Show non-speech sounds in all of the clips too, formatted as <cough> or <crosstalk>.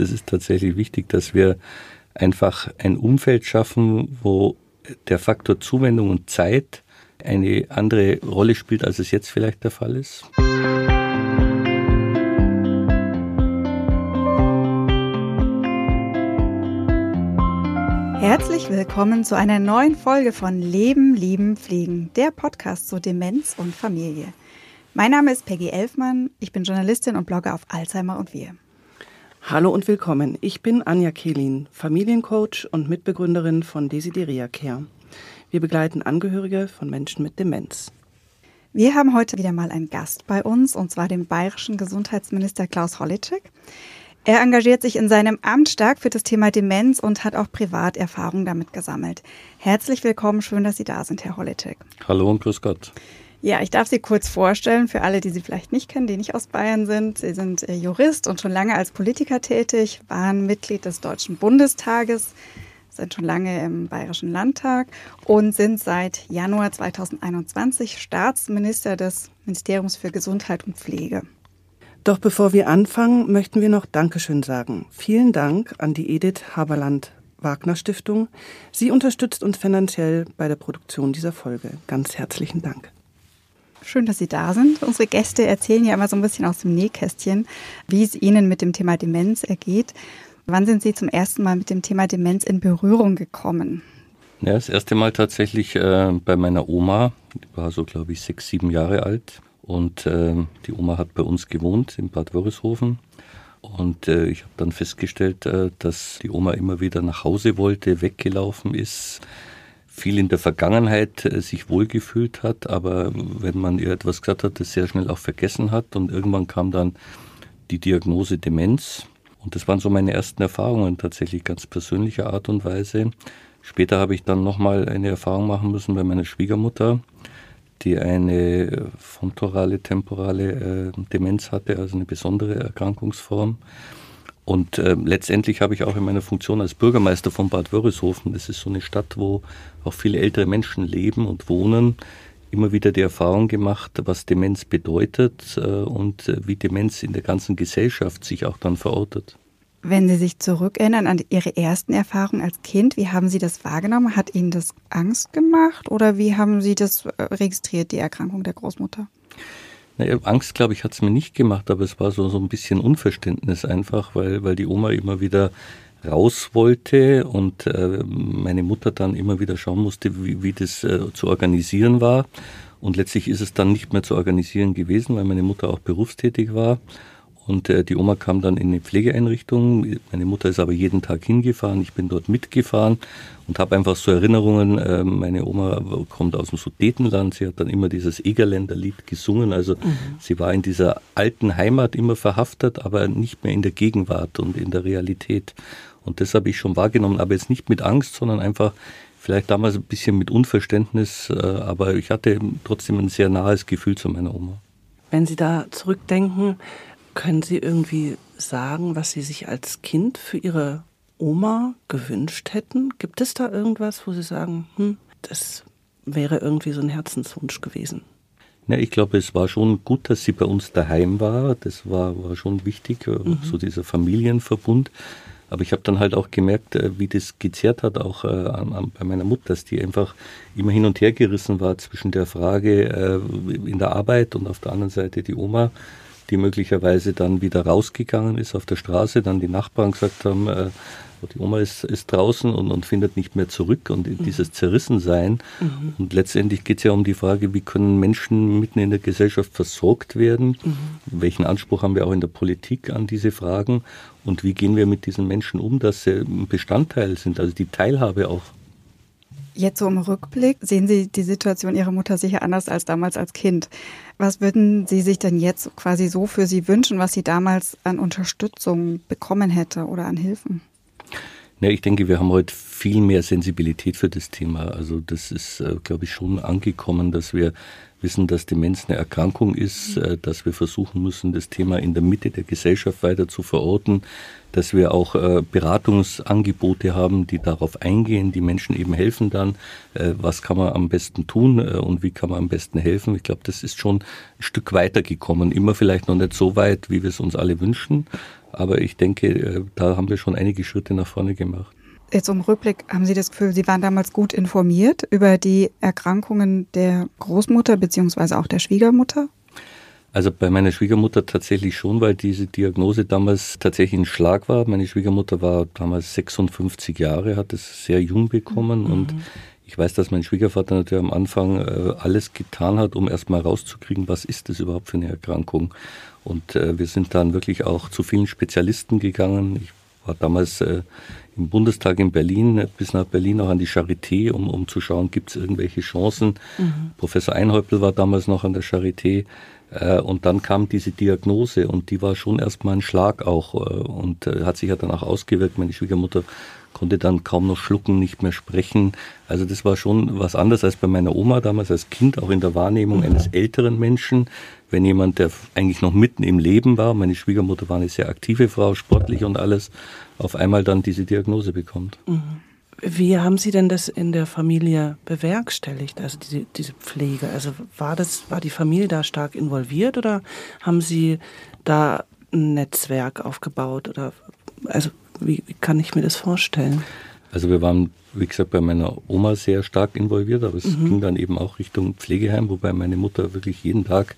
das ist tatsächlich wichtig, dass wir einfach ein Umfeld schaffen, wo der Faktor Zuwendung und Zeit eine andere Rolle spielt, als es jetzt vielleicht der Fall ist. Herzlich willkommen zu einer neuen Folge von Leben, Lieben, Pflegen, der Podcast zu Demenz und Familie. Mein Name ist Peggy Elfmann, ich bin Journalistin und blogge auf Alzheimer und wir. Hallo und willkommen. Ich bin Anja Kehlin, Familiencoach und Mitbegründerin von Desideria Care. Wir begleiten Angehörige von Menschen mit Demenz. Wir haben heute wieder mal einen Gast bei uns, und zwar den bayerischen Gesundheitsminister Klaus Holleczek. Er engagiert sich in seinem Amt stark für das Thema Demenz und hat auch privat Erfahrung damit gesammelt. Herzlich willkommen, schön, dass Sie da sind, Herr Holleczek. Hallo und grüß Gott. Ja, ich darf Sie kurz vorstellen für alle, die Sie vielleicht nicht kennen, die nicht aus Bayern sind. Sie sind äh, Jurist und schon lange als Politiker tätig, waren Mitglied des Deutschen Bundestages, sind schon lange im Bayerischen Landtag und sind seit Januar 2021 Staatsminister des Ministeriums für Gesundheit und Pflege. Doch bevor wir anfangen, möchten wir noch Dankeschön sagen. Vielen Dank an die Edith Haberland Wagner Stiftung. Sie unterstützt uns finanziell bei der Produktion dieser Folge. Ganz herzlichen Dank. Schön, dass Sie da sind. Unsere Gäste erzählen ja immer so ein bisschen aus dem Nähkästchen, wie es Ihnen mit dem Thema Demenz ergeht. Wann sind Sie zum ersten Mal mit dem Thema Demenz in Berührung gekommen? Ja, das erste Mal tatsächlich äh, bei meiner Oma. Die war so, glaube ich, sechs, sieben Jahre alt. Und äh, die Oma hat bei uns gewohnt in Bad Wörishofen. Und äh, ich habe dann festgestellt, äh, dass die Oma immer wieder nach Hause wollte, weggelaufen ist, viel in der Vergangenheit äh, sich wohlgefühlt hat, aber wenn man ihr etwas gesagt hat, das sehr schnell auch vergessen hat. Und irgendwann kam dann die Diagnose Demenz. Und das waren so meine ersten Erfahrungen, tatsächlich ganz persönlicher Art und Weise. Später habe ich dann nochmal eine Erfahrung machen müssen bei meiner Schwiegermutter die eine fontorale, temporale äh, Demenz hatte, also eine besondere Erkrankungsform. Und äh, letztendlich habe ich auch in meiner Funktion als Bürgermeister von Bad Wörishofen, das ist so eine Stadt, wo auch viele ältere Menschen leben und wohnen, immer wieder die Erfahrung gemacht, was Demenz bedeutet äh, und äh, wie Demenz in der ganzen Gesellschaft sich auch dann verortet. Wenn Sie sich zurückerinnern an Ihre ersten Erfahrungen als Kind, wie haben Sie das wahrgenommen? Hat Ihnen das Angst gemacht oder wie haben Sie das äh, registriert, die Erkrankung der Großmutter? Naja, Angst, glaube ich, hat es mir nicht gemacht, aber es war so, so ein bisschen Unverständnis einfach, weil, weil die Oma immer wieder raus wollte und äh, meine Mutter dann immer wieder schauen musste, wie, wie das äh, zu organisieren war. Und letztlich ist es dann nicht mehr zu organisieren gewesen, weil meine Mutter auch berufstätig war. Und äh, die Oma kam dann in eine Pflegeeinrichtung. Meine Mutter ist aber jeden Tag hingefahren. Ich bin dort mitgefahren und habe einfach so Erinnerungen. Äh, meine Oma kommt aus dem Sudetenland. Sie hat dann immer dieses Egerländer Lied gesungen. Also mhm. sie war in dieser alten Heimat immer verhaftet, aber nicht mehr in der Gegenwart und in der Realität. Und das habe ich schon wahrgenommen, aber jetzt nicht mit Angst, sondern einfach vielleicht damals ein bisschen mit Unverständnis. Äh, aber ich hatte trotzdem ein sehr nahes Gefühl zu meiner Oma. Wenn Sie da zurückdenken, können Sie irgendwie sagen, was Sie sich als Kind für Ihre Oma gewünscht hätten? Gibt es da irgendwas, wo Sie sagen, hm, das wäre irgendwie so ein Herzenswunsch gewesen? Ja, ich glaube, es war schon gut, dass sie bei uns daheim war. Das war, war schon wichtig, äh, mhm. so dieser Familienverbund. Aber ich habe dann halt auch gemerkt, äh, wie das gezerrt hat, auch äh, bei meiner Mutter, dass die einfach immer hin und her gerissen war zwischen der Frage äh, in der Arbeit und auf der anderen Seite die Oma die möglicherweise dann wieder rausgegangen ist auf der Straße, dann die Nachbarn gesagt haben, äh, oh, die Oma ist, ist draußen und, und findet nicht mehr zurück und mhm. dieses Zerrissensein. Mhm. Und letztendlich geht es ja um die Frage, wie können Menschen mitten in der Gesellschaft versorgt werden? Mhm. Welchen Anspruch haben wir auch in der Politik an diese Fragen? Und wie gehen wir mit diesen Menschen um, dass sie ein Bestandteil sind, also die Teilhabe auch Jetzt so im Rückblick sehen Sie die Situation Ihrer Mutter sicher anders als damals als Kind. Was würden Sie sich denn jetzt quasi so für Sie wünschen, was sie damals an Unterstützung bekommen hätte oder an Hilfen? Ja, ich denke, wir haben heute viel mehr Sensibilität für das Thema. Also das ist, äh, glaube ich, schon angekommen, dass wir wissen, dass Demenz eine Erkrankung ist, äh, dass wir versuchen müssen, das Thema in der Mitte der Gesellschaft weiter zu verorten, dass wir auch äh, Beratungsangebote haben, die darauf eingehen, die Menschen eben helfen dann, äh, was kann man am besten tun und wie kann man am besten helfen. Ich glaube, das ist schon ein Stück weiter gekommen, immer vielleicht noch nicht so weit, wie wir es uns alle wünschen, aber ich denke, da haben wir schon einige Schritte nach vorne gemacht. Jetzt im Rückblick haben Sie das Gefühl, Sie waren damals gut informiert über die Erkrankungen der Großmutter beziehungsweise auch der Schwiegermutter? Also bei meiner Schwiegermutter tatsächlich schon, weil diese Diagnose damals tatsächlich ein Schlag war. Meine Schwiegermutter war damals 56 Jahre, hat es sehr jung bekommen mhm. und ich weiß, dass mein Schwiegervater natürlich am Anfang äh, alles getan hat, um erstmal rauszukriegen, was ist das überhaupt für eine Erkrankung. Und äh, wir sind dann wirklich auch zu vielen Spezialisten gegangen. Ich war damals äh, im Bundestag in Berlin, bis nach Berlin auch an die Charité, um, um zu schauen, gibt es irgendwelche Chancen. Mhm. Professor Einhäupl war damals noch an der Charité. Äh, und dann kam diese Diagnose und die war schon erstmal ein Schlag auch äh, und äh, hat sich ja dann auch ausgewirkt. Meine Schwiegermutter konnte dann kaum noch schlucken, nicht mehr sprechen. Also das war schon was anderes als bei meiner Oma damals als Kind, auch in der Wahrnehmung eines älteren Menschen. Wenn jemand, der eigentlich noch mitten im Leben war, meine Schwiegermutter war eine sehr aktive Frau, sportlich und alles, auf einmal dann diese Diagnose bekommt. Mhm. Wie haben Sie denn das in der Familie bewerkstelligt, also diese, diese Pflege? Also war das, war die Familie da stark involviert oder haben Sie da ein Netzwerk aufgebaut oder also wie, wie kann ich mir das vorstellen? Also wir waren, wie gesagt, bei meiner Oma sehr stark involviert, aber es mhm. ging dann eben auch Richtung Pflegeheim, wobei meine Mutter wirklich jeden Tag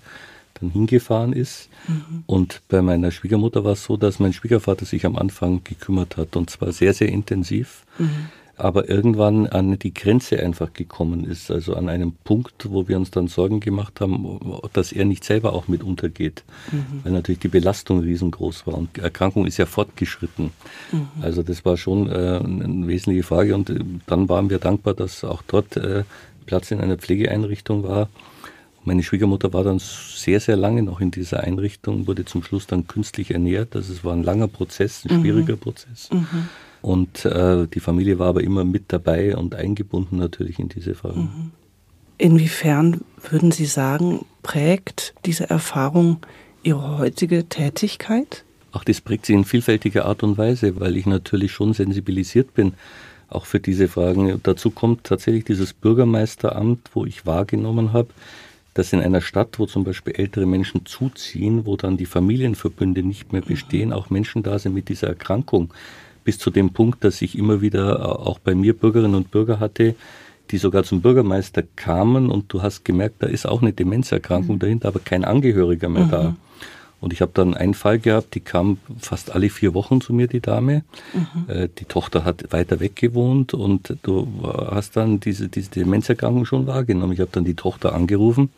dann hingefahren ist. Mhm. Und bei meiner Schwiegermutter war es so, dass mein Schwiegervater sich am Anfang gekümmert hat und zwar sehr, sehr intensiv. Mhm aber irgendwann an die Grenze einfach gekommen ist, also an einem Punkt, wo wir uns dann Sorgen gemacht haben, dass er nicht selber auch mit untergeht, mhm. weil natürlich die Belastung riesengroß war und die Erkrankung ist ja fortgeschritten. Mhm. Also das war schon äh, eine wesentliche Frage und äh, dann waren wir dankbar, dass auch dort äh, Platz in einer Pflegeeinrichtung war. Meine Schwiegermutter war dann sehr, sehr lange noch in dieser Einrichtung, wurde zum Schluss dann künstlich ernährt. Also es war ein langer Prozess, ein mhm. schwieriger mhm. Prozess. Und äh, die Familie war aber immer mit dabei und eingebunden natürlich in diese Fragen. Mhm. Inwiefern würden Sie sagen, prägt diese Erfahrung Ihre heutige Tätigkeit? Ach, das prägt sie in vielfältiger Art und Weise, weil ich natürlich schon sensibilisiert bin, auch für diese Fragen. Dazu kommt tatsächlich dieses Bürgermeisteramt, wo ich wahrgenommen habe, dass in einer Stadt, wo zum Beispiel ältere Menschen zuziehen, wo dann die Familienverbünde nicht mehr bestehen, mhm. auch Menschen da sind mit dieser Erkrankung bis zu dem Punkt, dass ich immer wieder äh, auch bei mir Bürgerinnen und Bürger hatte, die sogar zum Bürgermeister kamen und du hast gemerkt, da ist auch eine Demenzerkrankung mhm. dahinter, aber kein Angehöriger mehr mhm. da. Und ich habe dann einen Fall gehabt, die kam fast alle vier Wochen zu mir, die Dame. Mhm. Äh, die Tochter hat weiter weg gewohnt und du hast dann diese, diese Demenzerkrankung schon wahrgenommen. Ich habe dann die Tochter angerufen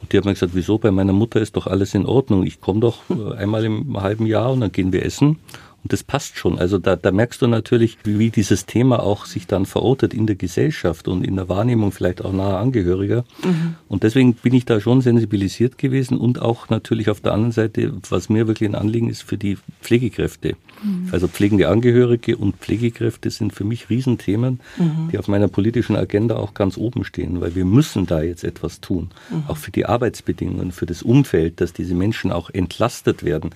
und die hat mir gesagt, wieso, bei meiner Mutter ist doch alles in Ordnung. Ich komme doch äh, einmal im halben Jahr und dann gehen wir essen. Und das passt schon. Also da, da merkst du natürlich, wie, dieses Thema auch sich dann verortet in der Gesellschaft und in der Wahrnehmung vielleicht auch nahe Angehöriger. Mhm. Und deswegen bin ich da schon sensibilisiert gewesen und auch natürlich auf der anderen Seite, was mir wirklich ein Anliegen ist, für die Pflegekräfte. Mhm. Also pflegende Angehörige und Pflegekräfte sind für mich Riesenthemen, mhm. die auf meiner politischen Agenda auch ganz oben stehen, weil wir müssen da jetzt etwas tun. Mhm. Auch für die Arbeitsbedingungen, für das Umfeld, dass diese Menschen auch entlastet werden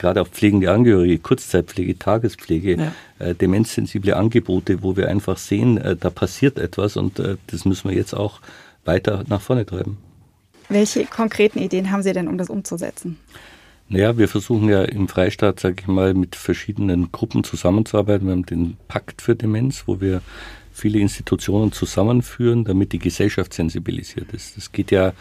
gerade auch pflegende Angehörige, Kurzzeitpflege, Tagespflege, ja. äh, demenzsensible Angebote, wo wir einfach sehen, äh, da passiert etwas und äh, das müssen wir jetzt auch weiter nach vorne treiben. Welche konkreten Ideen haben Sie denn, um das umzusetzen? Naja, wir versuchen ja im Freistaat, sage ich mal, mit verschiedenen Gruppen zusammenzuarbeiten. Wir haben den Pakt für Demenz, wo wir viele Institutionen zusammenführen, damit die Gesellschaft sensibilisiert ist. Das geht ja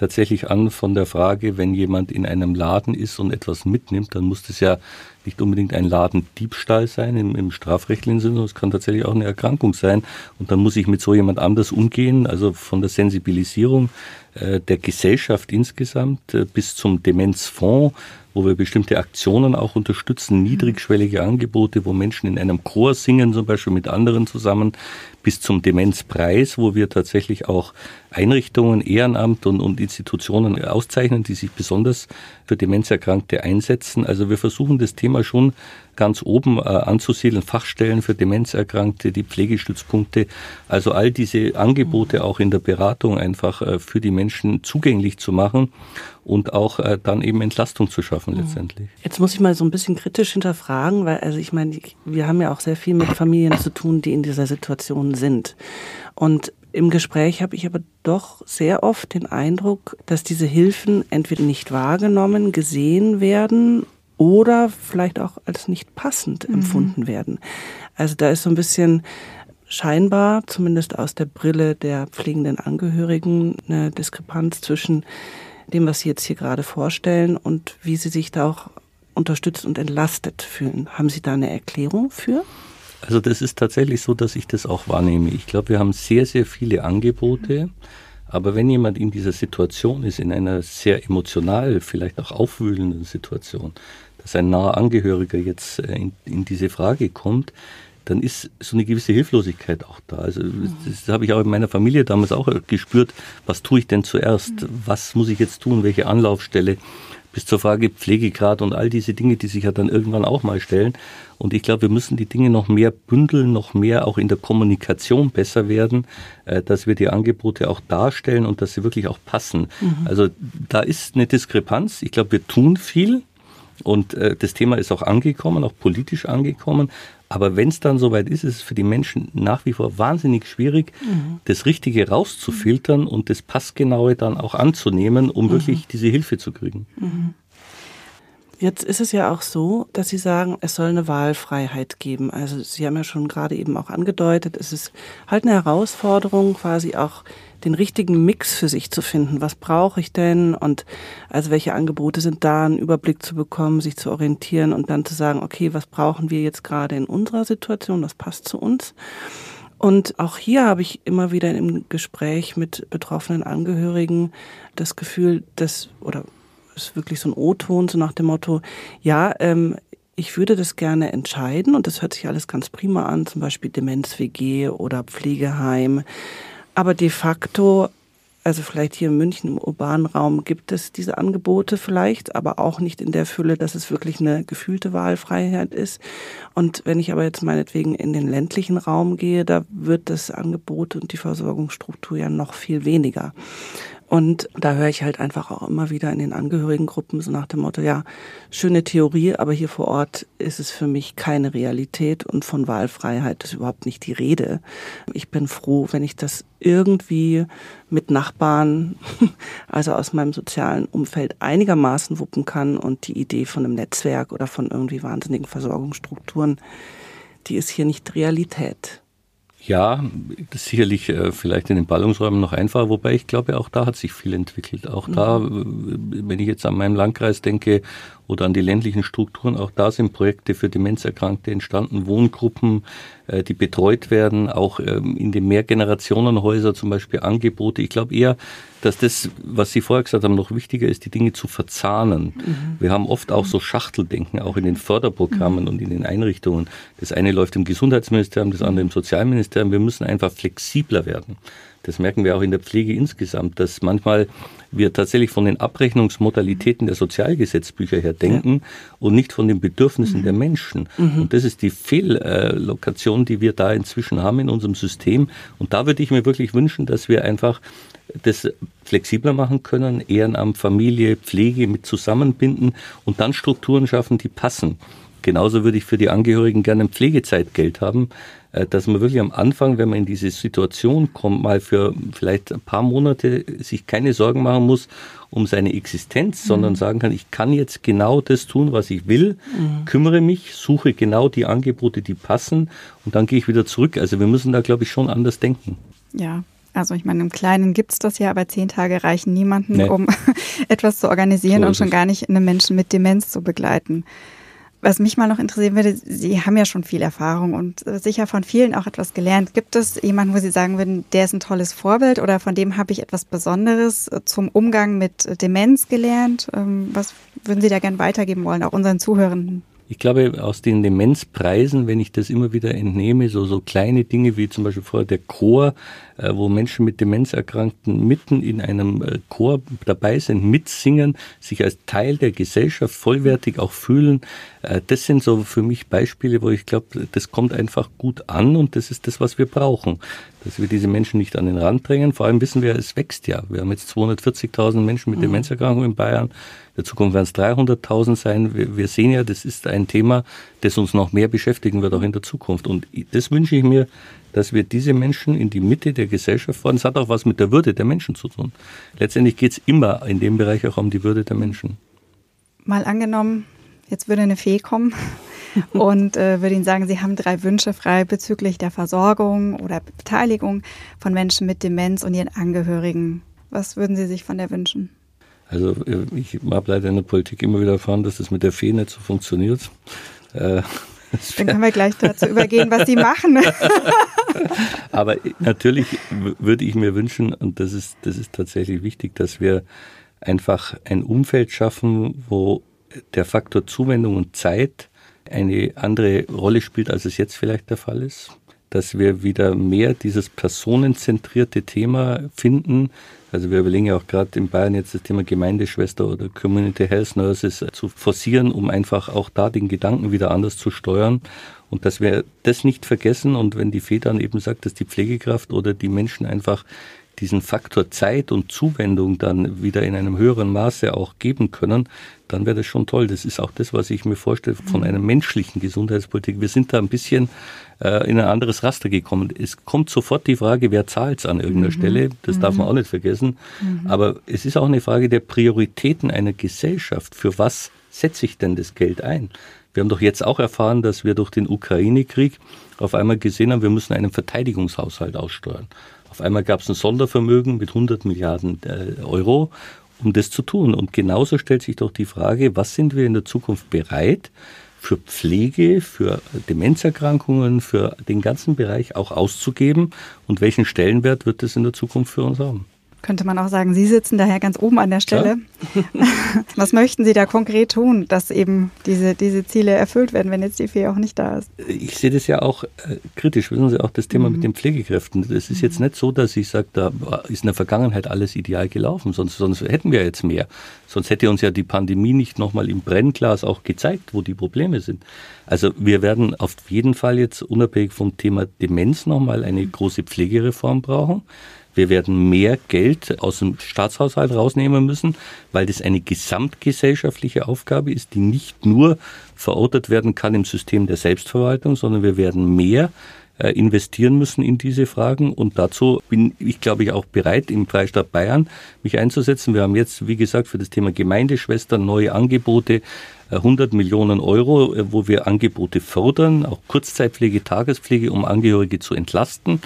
tatsächlich an von der Frage, wenn jemand in einem Laden ist und etwas mitnimmt, dann muss das ja nicht unbedingt ein Ladendiebstahl sein im, im strafrechtlichen Sinne, sondern es kann tatsächlich auch eine Erkrankung sein. Und dann muss ich mit so jemand anders umgehen, also von der Sensibilisierung äh, der Gesellschaft insgesamt äh, bis zum Demenzfonds, wo wir bestimmte Aktionen auch unterstützen, niedrigschwellige Angebote, wo Menschen in einem Chor singen, zum Beispiel mit anderen zusammen, bis zum Demenzpreis, wo wir tatsächlich auch Einrichtungen, Ehrenamt und, und Institutionen auszeichnen, die sich besonders für Demenzerkrankte einsetzen. Also wir versuchen das Thema schon ganz oben äh, anzusiedeln, Fachstellen für Demenzerkrankte, die Pflegestützpunkte, also all diese Angebote auch in der Beratung einfach äh, für die Menschen zugänglich zu machen und auch äh, dann eben Entlastung zu schaffen mhm. letztendlich. Jetzt muss ich mal so ein bisschen kritisch hinterfragen, weil also ich meine, wir haben ja auch sehr viel mit Familien zu tun, die in dieser Situation sind. Und im Gespräch habe ich aber doch sehr oft den Eindruck, dass diese Hilfen entweder nicht wahrgenommen, gesehen werden oder vielleicht auch als nicht passend mhm. empfunden werden. Also da ist so ein bisschen scheinbar, zumindest aus der Brille der pflegenden Angehörigen, eine Diskrepanz zwischen dem, was Sie jetzt hier gerade vorstellen und wie Sie sich da auch unterstützt und entlastet fühlen. Haben Sie da eine Erklärung für? Also das ist tatsächlich so, dass ich das auch wahrnehme. Ich glaube, wir haben sehr, sehr viele Angebote. Aber wenn jemand in dieser Situation ist, in einer sehr emotional, vielleicht auch aufwühlenden Situation, dass ein naher Angehöriger jetzt äh, in, in diese Frage kommt, dann ist so eine gewisse Hilflosigkeit auch da. Also das habe ich auch in meiner Familie damals auch gespürt. Was tue ich denn zuerst? Was muss ich jetzt tun? Welche Anlaufstelle? Bis zur Frage Pflegegrad und all diese Dinge, die sich ja dann irgendwann auch mal stellen. Und ich glaube, wir müssen die Dinge noch mehr bündeln, noch mehr auch in der Kommunikation besser werden, äh, dass wir die Angebote auch darstellen und dass sie wirklich auch passen. Mhm. Also da ist eine Diskrepanz. Ich glaube, wir tun viel, und äh, das Thema ist auch angekommen, auch politisch angekommen. Aber wenn es dann soweit ist, ist es für die Menschen nach wie vor wahnsinnig schwierig, mhm. das Richtige rauszufiltern und das Passgenaue dann auch anzunehmen, um mhm. wirklich diese Hilfe zu kriegen. Mhm. Jetzt ist es ja auch so, dass Sie sagen, es soll eine Wahlfreiheit geben. Also Sie haben ja schon gerade eben auch angedeutet, es ist halt eine Herausforderung, quasi auch den richtigen Mix für sich zu finden. Was brauche ich denn? Und also welche Angebote sind da, einen Überblick zu bekommen, sich zu orientieren und dann zu sagen, okay, was brauchen wir jetzt gerade in unserer Situation? Was passt zu uns? Und auch hier habe ich immer wieder im Gespräch mit betroffenen Angehörigen das Gefühl, dass, oder es ist wirklich so ein O-Ton, so nach dem Motto, ja, ähm, ich würde das gerne entscheiden und das hört sich alles ganz prima an, zum Beispiel Demenz-WG oder Pflegeheim. Aber de facto, also vielleicht hier in München im urbanen Raum gibt es diese Angebote vielleicht, aber auch nicht in der Fülle, dass es wirklich eine gefühlte Wahlfreiheit ist. Und wenn ich aber jetzt meinetwegen in den ländlichen Raum gehe, da wird das Angebot und die Versorgungsstruktur ja noch viel weniger. Und da höre ich halt einfach auch immer wieder in den Angehörigengruppen so nach dem Motto, ja, schöne Theorie, aber hier vor Ort ist es für mich keine Realität und von Wahlfreiheit ist überhaupt nicht die Rede. Ich bin froh, wenn ich das irgendwie mit Nachbarn, <laughs> also aus meinem sozialen Umfeld einigermaßen wuppen kann und die Idee von einem Netzwerk oder von irgendwie wahnsinnigen Versorgungsstrukturen, die ist hier nicht Realität. Ja, sicherlich äh, vielleicht in den Ballungsräumen noch einfacher, wobei ich glaube, auch da hat sich viel entwickelt. Auch mhm. da, wenn ich jetzt an meinen Landkreis denke oder an die ländlichen Strukturen, auch da sind Projekte für Demenzerkrankte entstanden, Wohngruppen, äh, die betreut werden, auch ähm, in den Mehrgenerationenhäusern zum Beispiel Angebote. Ich glaube eher, dass das, was Sie vorher gesagt haben, noch wichtiger ist, die Dinge zu verzahnen. Mhm. Wir haben oft auch so Schachteldenken, auch in den Förderprogrammen mhm. und in den Einrichtungen. Das eine läuft im Gesundheitsministerium, das andere im Sozialministerium. Wir müssen einfach flexibler werden. Das merken wir auch in der Pflege insgesamt, dass manchmal wir tatsächlich von den Abrechnungsmodalitäten der Sozialgesetzbücher her denken ja. und nicht von den Bedürfnissen mhm. der Menschen. Mhm. Und das ist die Fehllokation, die wir da inzwischen haben in unserem System. Und da würde ich mir wirklich wünschen, dass wir einfach das flexibler machen können, Ehrenamt, Familie, Pflege mit zusammenbinden und dann Strukturen schaffen, die passen. Genauso würde ich für die Angehörigen gerne ein Pflegezeitgeld haben, dass man wirklich am Anfang, wenn man in diese Situation kommt, mal für vielleicht ein paar Monate sich keine Sorgen machen muss um seine Existenz, mhm. sondern sagen kann, ich kann jetzt genau das tun, was ich will, mhm. kümmere mich, suche genau die Angebote, die passen und dann gehe ich wieder zurück. Also wir müssen da, glaube ich, schon anders denken. Ja, also ich meine, im Kleinen gibt es das ja, aber zehn Tage reichen niemanden, nee. um <laughs> etwas zu organisieren so und schon gar nicht einen Menschen mit Demenz zu begleiten. Was mich mal noch interessieren würde, Sie haben ja schon viel Erfahrung und sicher von vielen auch etwas gelernt. Gibt es jemanden, wo Sie sagen würden, der ist ein tolles Vorbild oder von dem habe ich etwas Besonderes zum Umgang mit Demenz gelernt? Ähm, was würden Sie da gern weitergeben wollen, auch unseren Zuhörenden? Ich glaube, aus den Demenzpreisen, wenn ich das immer wieder entnehme, so, so kleine Dinge wie zum Beispiel vorher der Chor, äh, wo Menschen mit Demenzerkrankten mitten in einem äh, Chor dabei sind, mitsingen, sich als Teil der Gesellschaft vollwertig auch fühlen, äh, das sind so für mich Beispiele, wo ich glaube, das kommt einfach gut an und das ist das, was wir brauchen. Dass wir diese Menschen nicht an den Rand drängen. Vor allem wissen wir, es wächst ja. Wir haben jetzt 240.000 Menschen mit mhm. Demenzerkrankungen in Bayern. In der Zukunft werden es 300.000 sein. Wir, wir, sehen ja, das ist ein Thema, das uns noch mehr beschäftigen wird, auch in der Zukunft. Und das wünsche ich mir, dass wir diese Menschen in die Mitte der Gesellschaft fahren. Das hat auch was mit der Würde der Menschen zu tun. Letztendlich geht es immer in dem Bereich auch um die Würde der Menschen. Mal angenommen, jetzt würde eine Fee kommen <laughs> und äh, würde Ihnen sagen, Sie haben drei Wünsche frei bezüglich der Versorgung oder Beteiligung von Menschen mit Demenz und ihren Angehörigen. Was würden Sie sich von der wünschen? Also äh, ich habe leider in der Politik immer wieder erfahren, dass das mit der Fee nicht so funktioniert. Äh, <laughs> Dann können wir gleich dazu übergehen, was Sie machen. <laughs> Aber natürlich würde ich mir wünschen, und das ist, das ist tatsächlich wichtig, dass wir einfach ein Umfeld schaffen, wo der Faktor Zuwendung und Zeit eine andere Rolle spielt, als es jetzt vielleicht der Fall ist. Dass wir wieder mehr dieses personenzentrierte Thema finden, also wir überlegen ja auch gerade in Bayern jetzt das Thema Gemeindeschwester oder Community Health Nurses zu forcieren, um einfach auch da den Gedanken wieder anders zu steuern. Und dass wir das nicht vergessen und wenn die Fee dann eben sagt, dass die Pflegekraft oder die Menschen einfach diesen Faktor Zeit und Zuwendung dann wieder in einem höheren Maße auch geben können, dann wäre das schon toll. Das ist auch das, was ich mir vorstelle von einer menschlichen Gesundheitspolitik. Wir sind da ein bisschen äh, in ein anderes Raster gekommen. Es kommt sofort die Frage, wer zahlt es an irgendeiner mhm. Stelle. Das mhm. darf man mhm. auch nicht vergessen. Mhm. Aber es ist auch eine Frage der Prioritäten einer Gesellschaft. Für was setze ich denn das Geld ein? Wir haben doch jetzt auch erfahren, dass wir durch den Ukraine-Krieg auf einmal gesehen haben, wir müssen einen Verteidigungshaushalt aussteuern. Auf einmal gab es ein Sondervermögen mit 100 Milliarden äh, Euro, um das zu tun. Und genauso stellt sich doch die Frage, was sind wir in der Zukunft bereit, für Pflege, für Demenzerkrankungen, für den ganzen Bereich auch auszugeben und welchen Stellenwert wird es in der Zukunft für uns haben? Könnte man auch sagen, Sie sitzen daher ganz oben an der Stelle. <laughs> Was möchten Sie da konkret tun, dass eben diese, diese Ziele erfüllt werden, wenn jetzt die Fee auch nicht da ist? Ich sehe das ja auch äh, kritisch. Wissen Sie, auch das Thema mhm. mit den Pflegekräften. Es ist jetzt nicht so, dass ich sage, da ist in der Vergangenheit alles ideal gelaufen, sonst, sonst hätten wir jetzt mehr. Sonst hätte uns ja die Pandemie nicht nochmal im Brennglas auch gezeigt, wo die Probleme sind. Also wir werden auf jeden Fall jetzt unabhängig vom Thema Demenz nochmal eine große Pflegereform brauchen. Wir werden mehr Geld aus dem Staatshaushalt rausnehmen müssen, weil das eine gesamtgesellschaftliche Aufgabe ist, die nicht nur verortet werden kann im System der Selbstverwaltung, sondern wir werden mehr äh, investieren müssen in diese Fragen. Und dazu bin ich, glaube ich, auch bereit, im Freistaat Bayern mich einzusetzen. Wir haben jetzt, wie gesagt, für das Thema Gemeindeschwestern neue Angebote, 100 äh, Millionen Euro, äh, wo wir Angebote fördern, auch Kurzzeitpflege, Tagespflege, um Angehörige zu entlasten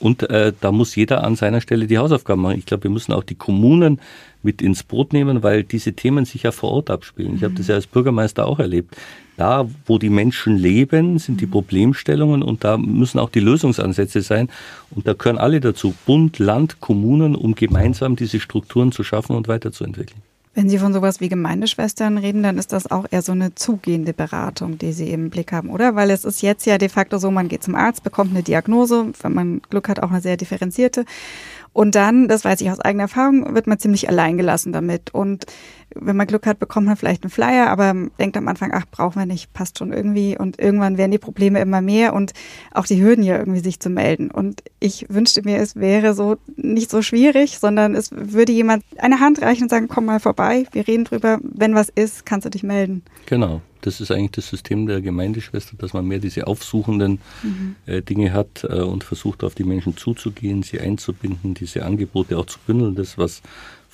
und äh, da muss jeder an seiner Stelle die Hausaufgaben machen. Ich glaube, wir müssen auch die Kommunen mit ins Boot nehmen, weil diese Themen sich ja vor Ort abspielen. Ich habe das ja als Bürgermeister auch erlebt. Da, wo die Menschen leben, sind die Problemstellungen und da müssen auch die Lösungsansätze sein. Und da gehören alle dazu, Bund, Land, Kommunen, um gemeinsam diese Strukturen zu schaffen und weiterzuentwickeln. Wenn Sie von sowas wie Gemeindeschwestern reden, dann ist das auch eher so eine zugehende Beratung, die Sie im Blick haben, oder? Weil es ist jetzt ja de facto so, man geht zum Arzt, bekommt eine Diagnose, wenn man Glück hat, auch eine sehr differenzierte. Und dann, das weiß ich aus eigener Erfahrung, wird man ziemlich alleingelassen damit. Und wenn man Glück hat, bekommt man vielleicht einen Flyer, aber denkt am Anfang, ach, brauchen wir nicht, passt schon irgendwie. Und irgendwann werden die Probleme immer mehr und auch die Hürden ja irgendwie sich zu melden. Und ich wünschte mir, es wäre so nicht so schwierig, sondern es würde jemand eine Hand reichen und sagen, komm mal vorbei, wir reden drüber, wenn was ist, kannst du dich melden. Genau. Das ist eigentlich das System der Gemeindeschwester, dass man mehr diese aufsuchenden mhm. äh, Dinge hat äh, und versucht, auf die Menschen zuzugehen, sie einzubinden, diese Angebote auch zu bündeln. Das, was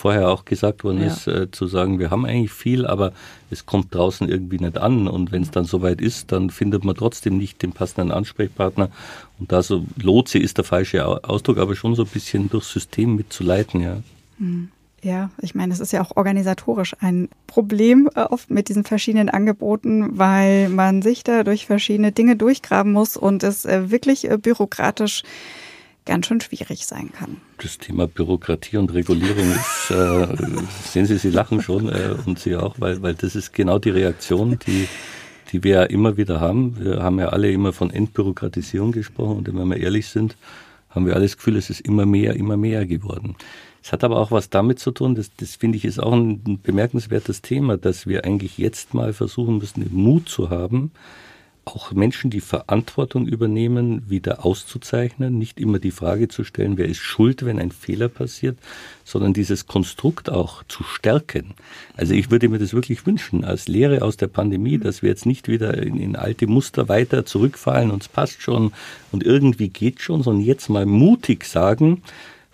vorher auch gesagt worden ja. ist, äh, zu sagen, wir haben eigentlich viel, aber es kommt draußen irgendwie nicht an. Und wenn es dann soweit ist, dann findet man trotzdem nicht den passenden Ansprechpartner. Und da so Lotse ist der falsche Ausdruck, aber schon so ein bisschen durchs System mitzuleiten, ja. Mhm. Ja, ich meine, es ist ja auch organisatorisch ein Problem äh, oft mit diesen verschiedenen Angeboten, weil man sich da durch verschiedene Dinge durchgraben muss und es äh, wirklich äh, bürokratisch ganz schön schwierig sein kann. Das Thema Bürokratie und Regulierung ist, äh, <laughs> sehen Sie, Sie lachen schon äh, und Sie auch, weil, weil das ist genau die Reaktion, die die wir ja immer wieder haben. Wir haben ja alle immer von Entbürokratisierung gesprochen und wenn wir ehrlich sind, haben wir alles das Gefühl, es ist immer mehr, immer mehr geworden. Es hat aber auch was damit zu tun, das, das finde ich ist auch ein bemerkenswertes Thema, dass wir eigentlich jetzt mal versuchen müssen, den Mut zu haben, auch Menschen, die Verantwortung übernehmen, wieder auszuzeichnen, nicht immer die Frage zu stellen, wer ist schuld, wenn ein Fehler passiert, sondern dieses Konstrukt auch zu stärken. Also ich würde mir das wirklich wünschen, als Lehre aus der Pandemie, dass wir jetzt nicht wieder in, in alte Muster weiter zurückfallen, uns passt schon und irgendwie geht schon, sondern jetzt mal mutig sagen,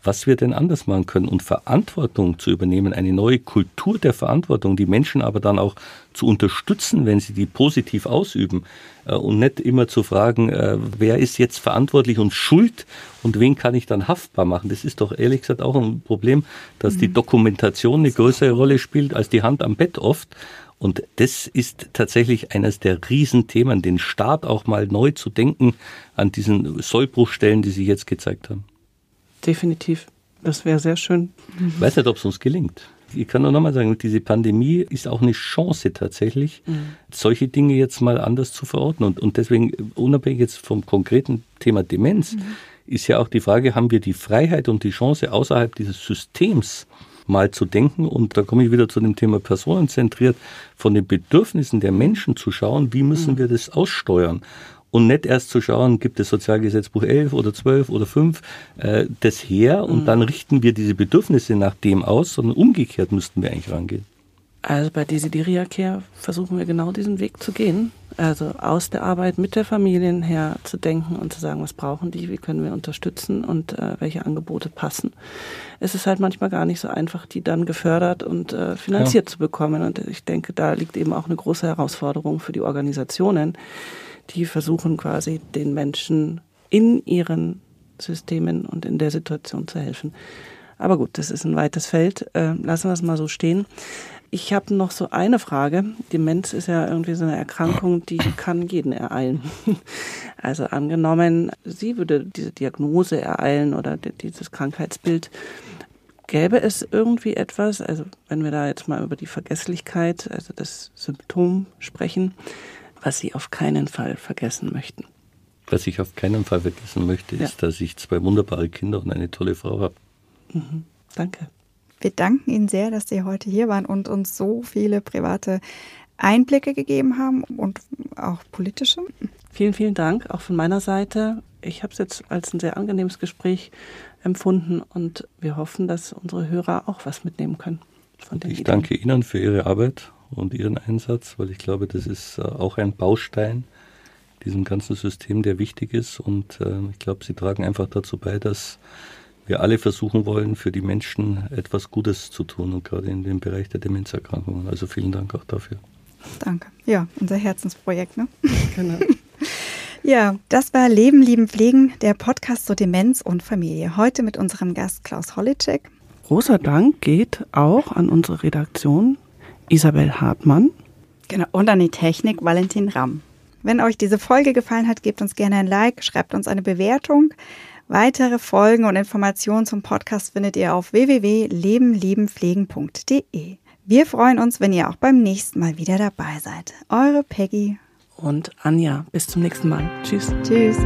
was wir denn anders machen können und Verantwortung zu übernehmen, eine neue Kultur der Verantwortung, die Menschen aber dann auch zu unterstützen, wenn sie die positiv ausüben und nicht immer zu fragen, äh, wer ist jetzt verantwortlich und schuld und wen kann ich dann haftbar machen. Das ist doch ehrlich gesagt auch ein Problem, dass die mhm. Dokumentation eine größere Rolle spielt als die Hand am Bett oft. Und das ist tatsächlich eines der Riesenthemen, den Staat auch mal neu zu denken an diesen Sollbruchstellen, die sich jetzt gezeigt haben definitiv. Das wäre sehr schön. Ich weiß nicht, ob es uns gelingt. Ich kann nur nochmal sagen, diese Pandemie ist auch eine Chance tatsächlich, mhm. solche Dinge jetzt mal anders zu verorten. Und, und deswegen, unabhängig jetzt vom konkreten Thema Demenz, mhm. ist ja auch die Frage, haben wir die Freiheit und die Chance außerhalb dieses Systems mal zu denken? Und da komme ich wieder zu dem Thema personenzentriert, von den Bedürfnissen der Menschen zu schauen, wie müssen mhm. wir das aussteuern? Und nicht erst zu schauen, gibt es Sozialgesetzbuch 11 oder 12 oder 5, äh, das her und mhm. dann richten wir diese Bedürfnisse nach dem aus, sondern umgekehrt müssten wir eigentlich rangehen. Also bei Desideria Care versuchen wir genau diesen Weg zu gehen. Also aus der Arbeit mit der Familien her zu denken und zu sagen, was brauchen die, wie können wir unterstützen und äh, welche Angebote passen. Es ist halt manchmal gar nicht so einfach, die dann gefördert und äh, finanziert ja. zu bekommen. Und ich denke, da liegt eben auch eine große Herausforderung für die Organisationen, die versuchen quasi den Menschen in ihren Systemen und in der Situation zu helfen. Aber gut, das ist ein weites Feld. Äh, lassen wir es mal so stehen. Ich habe noch so eine Frage. Demenz ist ja irgendwie so eine Erkrankung, die kann jeden ereilen. <laughs> Also angenommen, sie würde diese Diagnose ereilen oder dieses Krankheitsbild. Gäbe es irgendwie etwas, also wenn wir da jetzt mal über die Vergesslichkeit, also das Symptom sprechen, was Sie auf keinen Fall vergessen möchten? Was ich auf keinen Fall vergessen möchte, ja. ist, dass ich zwei wunderbare Kinder und eine tolle Frau habe. Mhm. Danke. Wir danken Ihnen sehr, dass Sie heute hier waren und uns so viele private Einblicke gegeben haben und auch politische. Vielen, vielen Dank auch von meiner Seite. Ich habe es jetzt als ein sehr angenehmes Gespräch empfunden und wir hoffen, dass unsere Hörer auch was mitnehmen können. Von den ich Ideen. danke Ihnen für Ihre Arbeit und ihren Einsatz, weil ich glaube, das ist äh, auch ein Baustein diesem ganzen System, der wichtig ist. Und äh, ich glaube, sie tragen einfach dazu bei, dass wir alle versuchen wollen, für die Menschen etwas Gutes zu tun und gerade in dem Bereich der Demenzerkrankungen. Also vielen Dank auch dafür. Danke. Ja, unser Herzensprojekt, ne? <laughs> Genau. ja, das war Leben, Lieben, Pflegen, der Podcast zur Demenz und Familie. Heute mit unserem Gast Klaus Holicek. Großer Dank geht auch an unsere Redaktion Isabel Hartmann. Genau, und an die Technik Valentin Ramm. Wenn euch diese Folge gefallen hat, gebt uns gerne ein Like, schreibt uns eine Bewertung. Weitere Folgen und Informationen zum Podcast findet ihr auf www.lebenliebenpflegen.de. Wir freuen uns, wenn ihr auch beim nächsten Mal wieder dabei seid. Eure Peggy und Anja. Bis zum nächsten Mal. Tschüss. Tschüss.